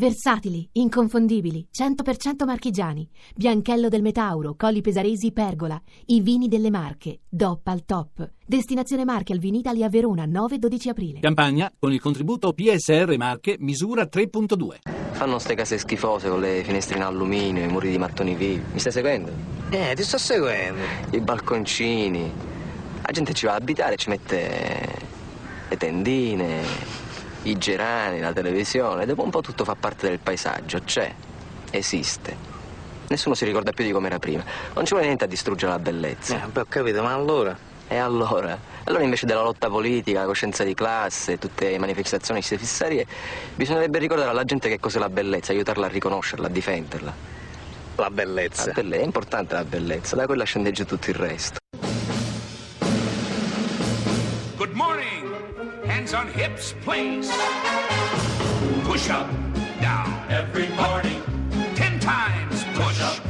Versatili, inconfondibili, 100% marchigiani. Bianchello del Metauro, Colli Pesaresi, Pergola. I vini delle Marche, DOP al top. Destinazione Marche al Vinitalia a Verona, 9-12 aprile. Campagna con il contributo PSR Marche misura 3.2. Fanno ste case schifose con le finestre in alluminio, i muri di mattoni vivi. Mi stai seguendo? Eh, ti sto seguendo. I balconcini. La gente ci va ad abitare, ci mette le tendine, i gerani, la televisione. Dopo un po' tutto fa parte del paesaggio. C'è, esiste. Nessuno si ricorda più di come era prima. Non ci vuole niente a distruggere la bellezza. Eh, beh, ho capito, ma allora? E allora? Allora invece della lotta politica, la coscienza di classe, tutte le manifestazioni fissarie, bisognerebbe ricordare alla gente che cos'è la bellezza, aiutarla a riconoscerla, a difenderla. La bellezza. La belle- è importante la bellezza, da quella scende giù tutto il resto. Good morning. Hands on hips, please. Push up, down. Every morning. Ten times push. Start.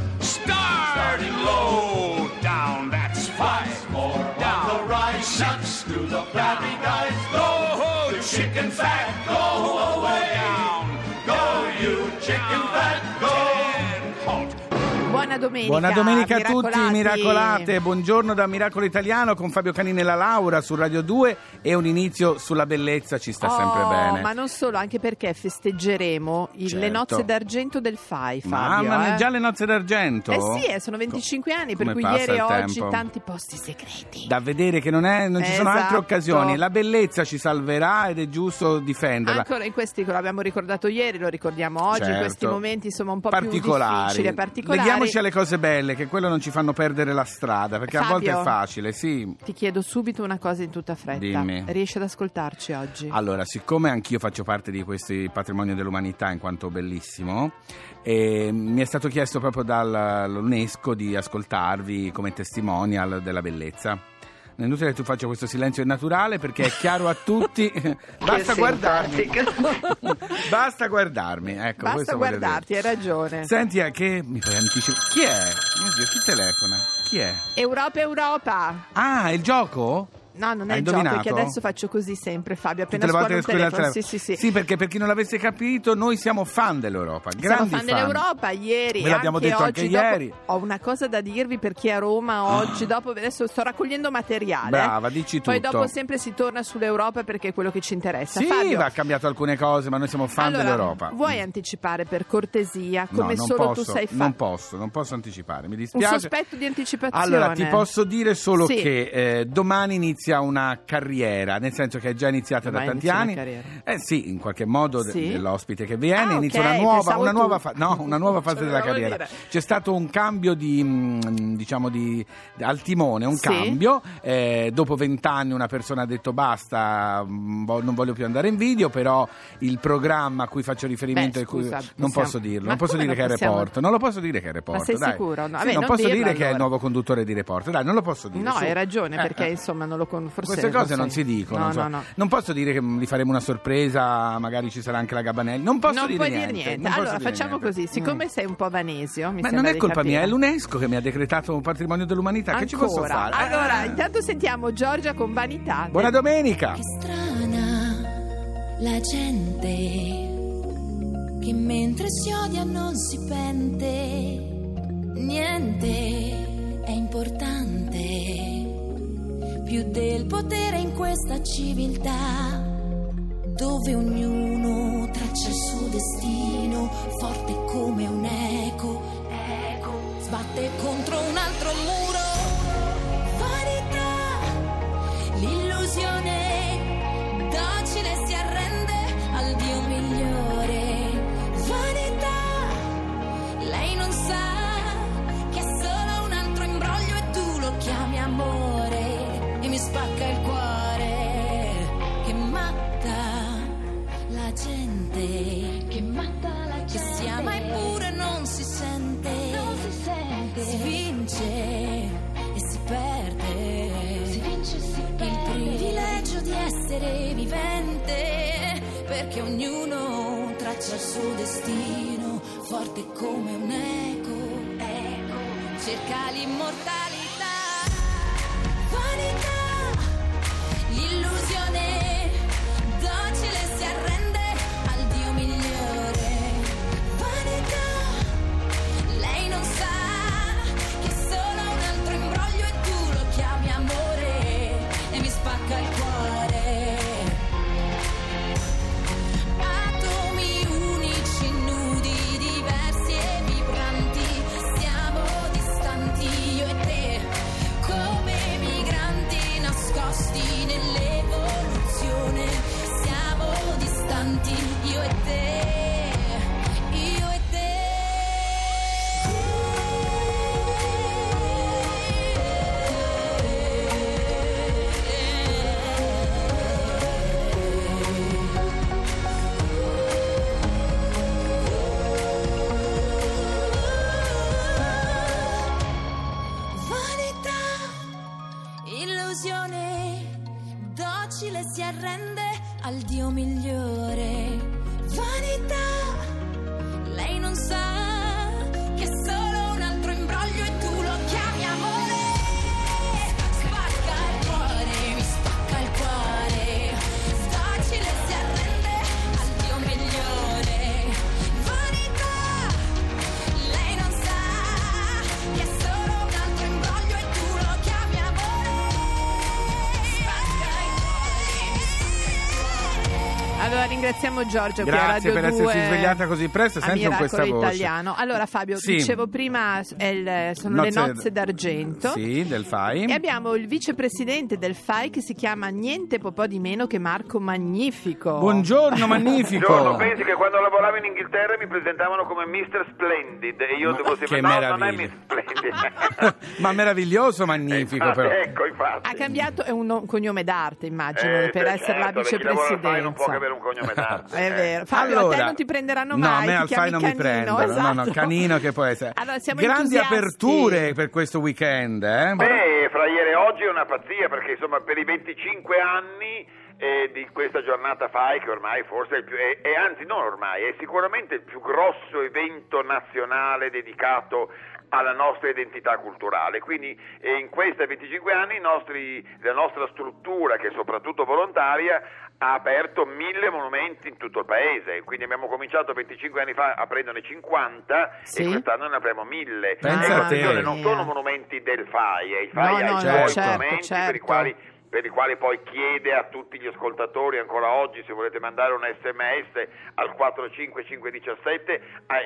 Buona domenica. Buona domenica a tutti, miracolate. Buongiorno da Miracolo Italiano con Fabio Canini e la Laura su Radio 2 e un inizio sulla bellezza ci sta Oh, sempre bene. Ma non solo, anche perché festeggeremo il- le Certo. nozze d'argento del FAI, Fabio. Mamma mia, eh. già le nozze d'argento? Eh sì, eh, sono 25 anni, per cui ieri e oggi tempo. tanti posti segreti. Da vedere che non, è, non ci sono altre Esatto. occasioni. La bellezza ci salverà ed è giusto difenderla. Ancora in questi, l'abbiamo ricordato ieri, lo ricordiamo oggi, in Certo. questi momenti insomma un po' particolari. più difficili, particolari. Leghiamoci alle cose belle, che quello non ci fanno perdere la strada, perché a volte Fabio. è facile, sì. Ti chiedo subito una cosa in tutta fretta. Dimmi. Riesci ad ascoltarci oggi? Allora, siccome anch'io faccio parte di questo patrimonio dell'umanità in quanto bellissimo, eh, mi è stato chiesto proprio dall'UNESCO di ascoltarvi come testimonial della bellezza. Non è inutile che tu faccia questo silenzio naturale perché è chiaro a tutti. Basta guardarmi. Basta guardarmi. Ecco, Basta guardarti, hai ragione. Senti, eh, che mi puoi anticipare? Chi è? Mio Dio, chi telefona? Chi è? Europa, Europa! Ah, il gioco? No, non è Hai il gioco, perché adesso faccio così sempre, Fabio. Appena Tutte le volte il telefono. telefono. Sì, sì, sì. perché per chi non l'avesse capito, noi siamo fan dell'Europa. Siamo Grandi fan dell'Europa ieri. Ve l'abbiamo anche detto oggi anche dopo- ieri. Ho una cosa da dirvi per chi è a Roma oggi. Dopo adesso sto raccogliendo materiale. Brava, dici Poi tutto. dopo sempre si torna sull'Europa perché è quello che ci interessa. Sì, Fabio, va cambiato alcune cose, ma noi siamo fan allora, dell'Europa. Vuoi anticipare per cortesia, No, come non solo posso, tu sai Non fare? posso, non posso anticipare, mi Un dispiace. sospetto di anticipazione. Allora, ti posso dire solo Sì. che eh, domani inizia una carriera, nel senso che è già iniziata da tanti inizia anni. Eh sì, in qualche modo Sì? dell'ospite che viene, Ah, inizia ok, una nuova, una nuova fa- no, una nuova fase della carriera. dire. C'è stato un cambio di, mm, diciamo, di, al timone, un Sì? cambio. Eh, dopo vent'anni una persona ha detto basta, mm, non voglio più andare in video, però il programma a cui faccio riferimento, Beh, e cui- scusa, non posso dirlo, Ma non posso dire che è possiamo- report, non lo posso dire che è report. sei dai. sicuro? No, Sì, vabbè, non non posso dire che è il allora. nuovo conduttore di report, dai, non lo posso dire. No, su. hai ragione, Eh, perché eh. insomma non lo con... forse Queste cose forse- non si dicono. No, so. no, no. Non posso dire che gli faremo una sorpresa, magari ci sarà anche la Gabanelli. Non posso non dire puoi niente. dire niente. non posso Allora dire facciamo niente. così, siccome Mm. sei un po' vanesio, mi Ma non è colpa capire. mia, è l'UNESCO che mi ha decretato un patrimonio dell'umanità. Che ci posso Ancora. fare? Allora, Eh. intanto sentiamo Giorgia con Vanità. Buona domenica! Che strana la gente che mentre si odia non si pente. Niente è importante più del potere in questa civiltà dove ognuno traccia il suo destino il suo destino. Forte come un eco. Eco. Cerca l'immortalità. Ringraziamo Giorgio Grazie per 2 essersi svegliata così presto a sempre con questa voce. Italiano. Allora Fabio, Sì. dicevo prima è il- sono le nozze d'argento. Sì, del FAI. E abbiamo il vicepresidente del FAI che si chiama niente po' po' di meno che Marco Magnifico. Buongiorno, magnifico. Buongiorno, pensi che quando lavoravo in Inghilterra mi presentavano come Mr. Splendid e io Ma devo che sempre no, non è meraviglia. Miss Splendid. Ma meraviglioso, magnifico Infatti, però. Ecco, infatti. Ha cambiato, è un no- cognome d'arte immagino, Eh, per beh, essere la certo, perché chi lavora al FAI non può che vicepresidenza. avere un cognome d'arte. È eh. vero. Fabio, a te non ti prenderanno mai. No, a me al FAI non mi prendono. No, no, esatto. canino che può essere. Allora, siamo Grandi aperture per questo weekend, eh? Beh, fra ieri e oggi è una pazzia perché insomma per i 25 anni eh, di questa giornata FAI che ormai forse è il più, è, è anzi non ormai, è sicuramente il più grosso evento nazionale dedicato alla nostra identità culturale. Quindi eh, in questi 25 anni i nostri- la nostra struttura, che è soprattutto volontaria, ha aperto mille monumenti in tutto il paese. Quindi abbiamo cominciato 25 anni fa aprendone 50 Sì. e quest'anno ne apriamo mille. Pensa attenzione, non sono monumenti del FAI, eh, il No, FAI ha no, i no, suoi certo, monumenti per, i certo. quali, per i quali poi chiede a tutti gli ascoltatori ancora oggi se volete mandare un sms al 45517 eh,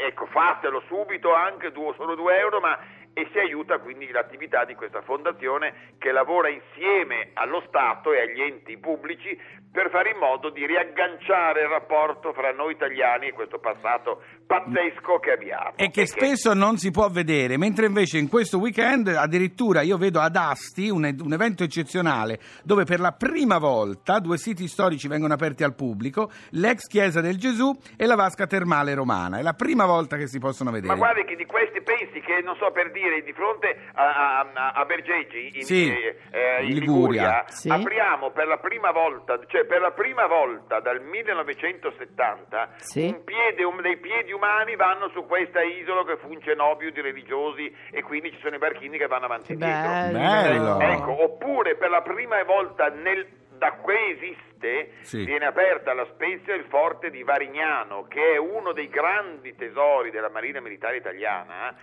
ecco fatelo subito anche due, solo 2 euro ma e si aiuta quindi l'attività di questa fondazione che lavora insieme allo Stato e agli enti pubblici per fare in modo di riagganciare il rapporto fra noi italiani e questo passato pazzesco che abbiamo. E che spesso non si può vedere, mentre invece in questo weekend addirittura io vedo ad Asti un, un evento eccezionale dove per la prima volta due siti storici vengono aperti al pubblico, l'ex chiesa del Gesù e la vasca termale romana. È la prima volta che si possono vedere. Ma guardi che di questi pensi che, non so per dire, di fronte a, a, a Bergeggi in, Sì, eh, eh, in in Liguria, Liguria. Sì. apriamo per la prima volta, cioè per la prima volta dal 1970 Sì. un piede, un- dei piedi umani vanno su questa isola che fu un cenobio di religiosi e quindi ci sono i barchini che vanno avanti e Che indietro. bello. Bello. Ecco, oppure per la prima volta nel, da que esiste Sì. viene aperta alla Spezia il forte di Varignano, che è uno dei grandi tesori della Marina Militare Italiana, eh,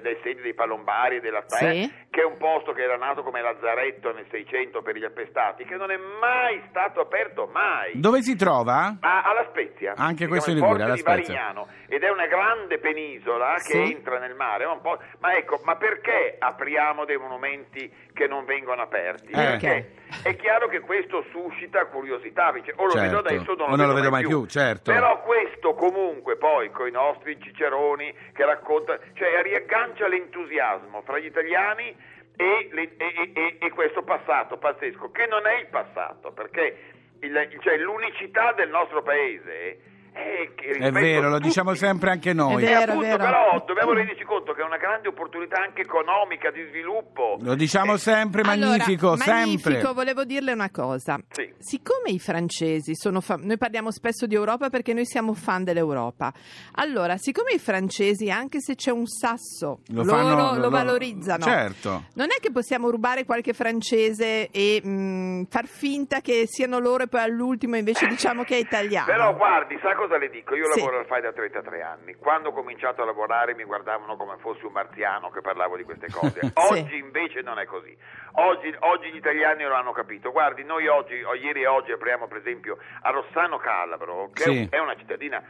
dai sedi dei Palombari e della Staia, Sì. che è un posto che era nato come lazzaretto nel 600 per gli appestati, che non è mai stato aperto, mai. Dove si trova? Ah, alla Spezia. Anche Si questo in Liguria, alla di Spezia. Varignano ed è una grande penisola che Sì. entra nel mare, ma, un po'- ma ecco, ma perché apriamo dei monumenti che non vengono aperti? Eh. Perché è chiaro che questo suscita curiosità, dice, o lo Certo, vedo adesso o non, o non lo vedo mai più, certo. Però questo comunque poi con i nostri ciceroni che raccontano, cioè riaggancia l'entusiasmo fra gli italiani e, le- e- e- e questo passato pazzesco, che non è il passato, perché il- cioè, l'unicità del nostro paese è che È vero, lo diciamo sempre anche È noi. e vero, appunto, vero. però dobbiamo renderci conto che è una grande opportunità anche economica di sviluppo. Lo diciamo Eh, sempre, magnifico, allora, sempre. Magnifico, volevo dirle una cosa. Sì. Siccome i francesi sono fa- noi parliamo spesso di Europa perché noi siamo fan dell'Europa. Allora, siccome i francesi, anche se c'è un sasso, Lo loro fanno- lo, lo- valorizzano. Certo. Non è che possiamo rubare qualche francese e mh, far finta che siano loro e poi all'ultimo invece diciamo che è italiano. Però guardi, sa cosa le dico? Io Sì. lavoro al FAI da 33 anni. Quando ho cominciato a lavorare mi guardavano come fossi un marziano che parlavo di queste cose. Oggi invece non è così. Oggi, oggi gli italiani lo hanno capito. Guardi, noi oggi, o ieri e oggi apriamo per esempio a Rossano Calabro, che Sì. è una cittadina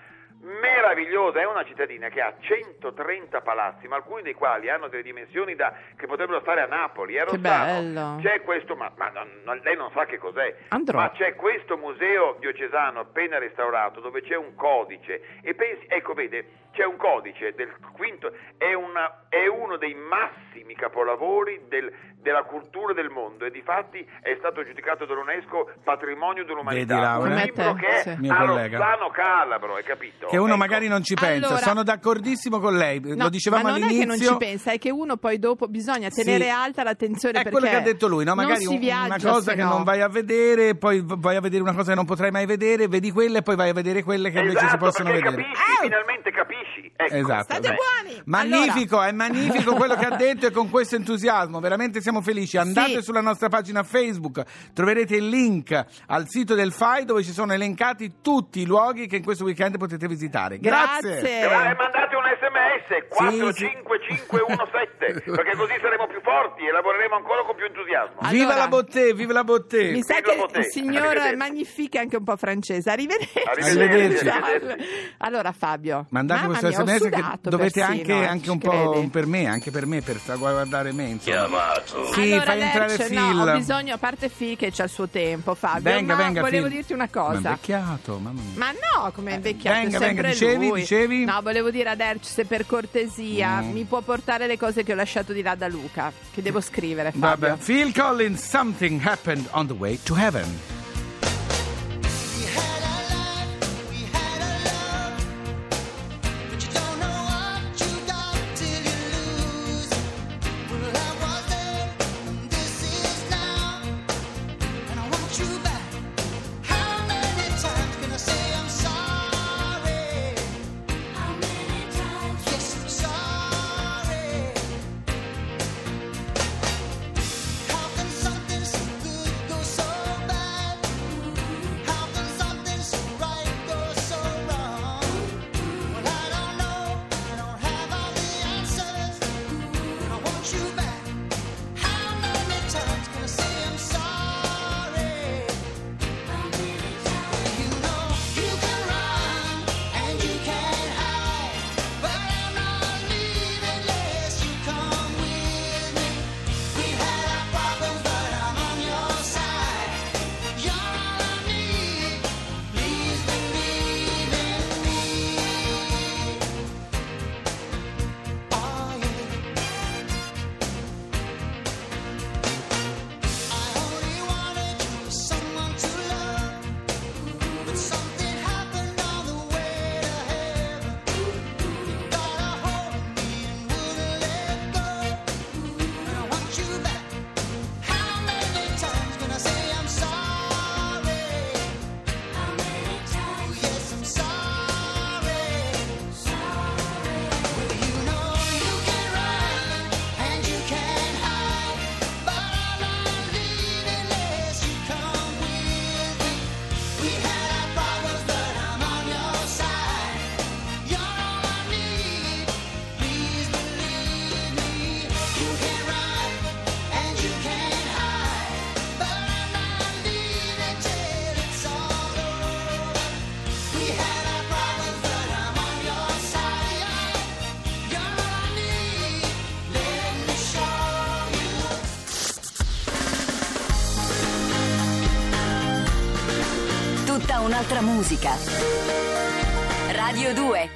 meravigliosa, è una cittadina che ha 130 palazzi, ma alcuni dei quali hanno delle dimensioni da, che potrebbero stare a Napoli. A Che Rossano bello. c'è questo, ma, ma non- non- lei non sa che cos'è, Andrò. ma c'è questo museo diocesano appena restaurato dove c'è un codice e pensi, ecco vede, c'è un codice del quinto, è, una- è uno dei massimi capolavori del- della cultura del mondo e di fatti è stato giudicato dall'UNESCO patrimonio Vedi, dell'umanità, Laura? un libro che è sì. A collega. Rossano Calabro, hai capito? Che uno Ecco. magari non ci pensa. Allora- Sono d'accordissimo con lei. No, Lo dicevamo ma non è che non all'inizio. ci pensa, è che uno poi dopo bisogna tenere Sì. alta l'attenzione È perché quello che ha detto lui, no? non magari si un- viaggia, una cosa che no. non vai a vedere, poi vai a vedere una cosa che non potrai mai vedere, vedi quella e poi vai a vedere quelle che invece si Esatto, possono vedere. capisci, Ah! finalmente capisci. Ecco. Esatto. State Beh, buoni! Magnifico, è magnifico quello che ha detto e con questo entusiasmo veramente siamo felici. Andate Sì. sulla nostra pagina Facebook, troverete il link al sito del FAI dove ci sono elencati tutti i luoghi che in questo weekend potete visitare. Grazie. Grazie. Sms Sì, sì. 45517 perché così saremo più forti e lavoreremo ancora con più entusiasmo. Allora- Viva la bottè, viva la bottè! Mi sa che il signor Arrivederci. È anche un po' francese. Arrivederci. Arrivederci. Ciao. Allora Fabio, Mandate questo sms che dovete persino, anche, eh, anche un ci po' credi? per me, anche per me, per guardare me. insomma. Chiamato. Sì, allora, fai entrare Lerch, Phil. no, ho bisogno, a parte Phil che c'ha il suo tempo, Fabio, Venga, ma venga, volevo Phil. dirti una Ma cosa. invecchiato, mamma mia. Ma no, come è invecchiato, venga, venga, dicevi, lui. dicevi? No, volevo dire ad Erc se per cortesia Mm. mi può portare le cose che ho lasciato di là da Luca, che devo scrivere, Fabio. Vabbè. Phil Collins, Something Happened on the Way to Heaven. Musica. Radio 2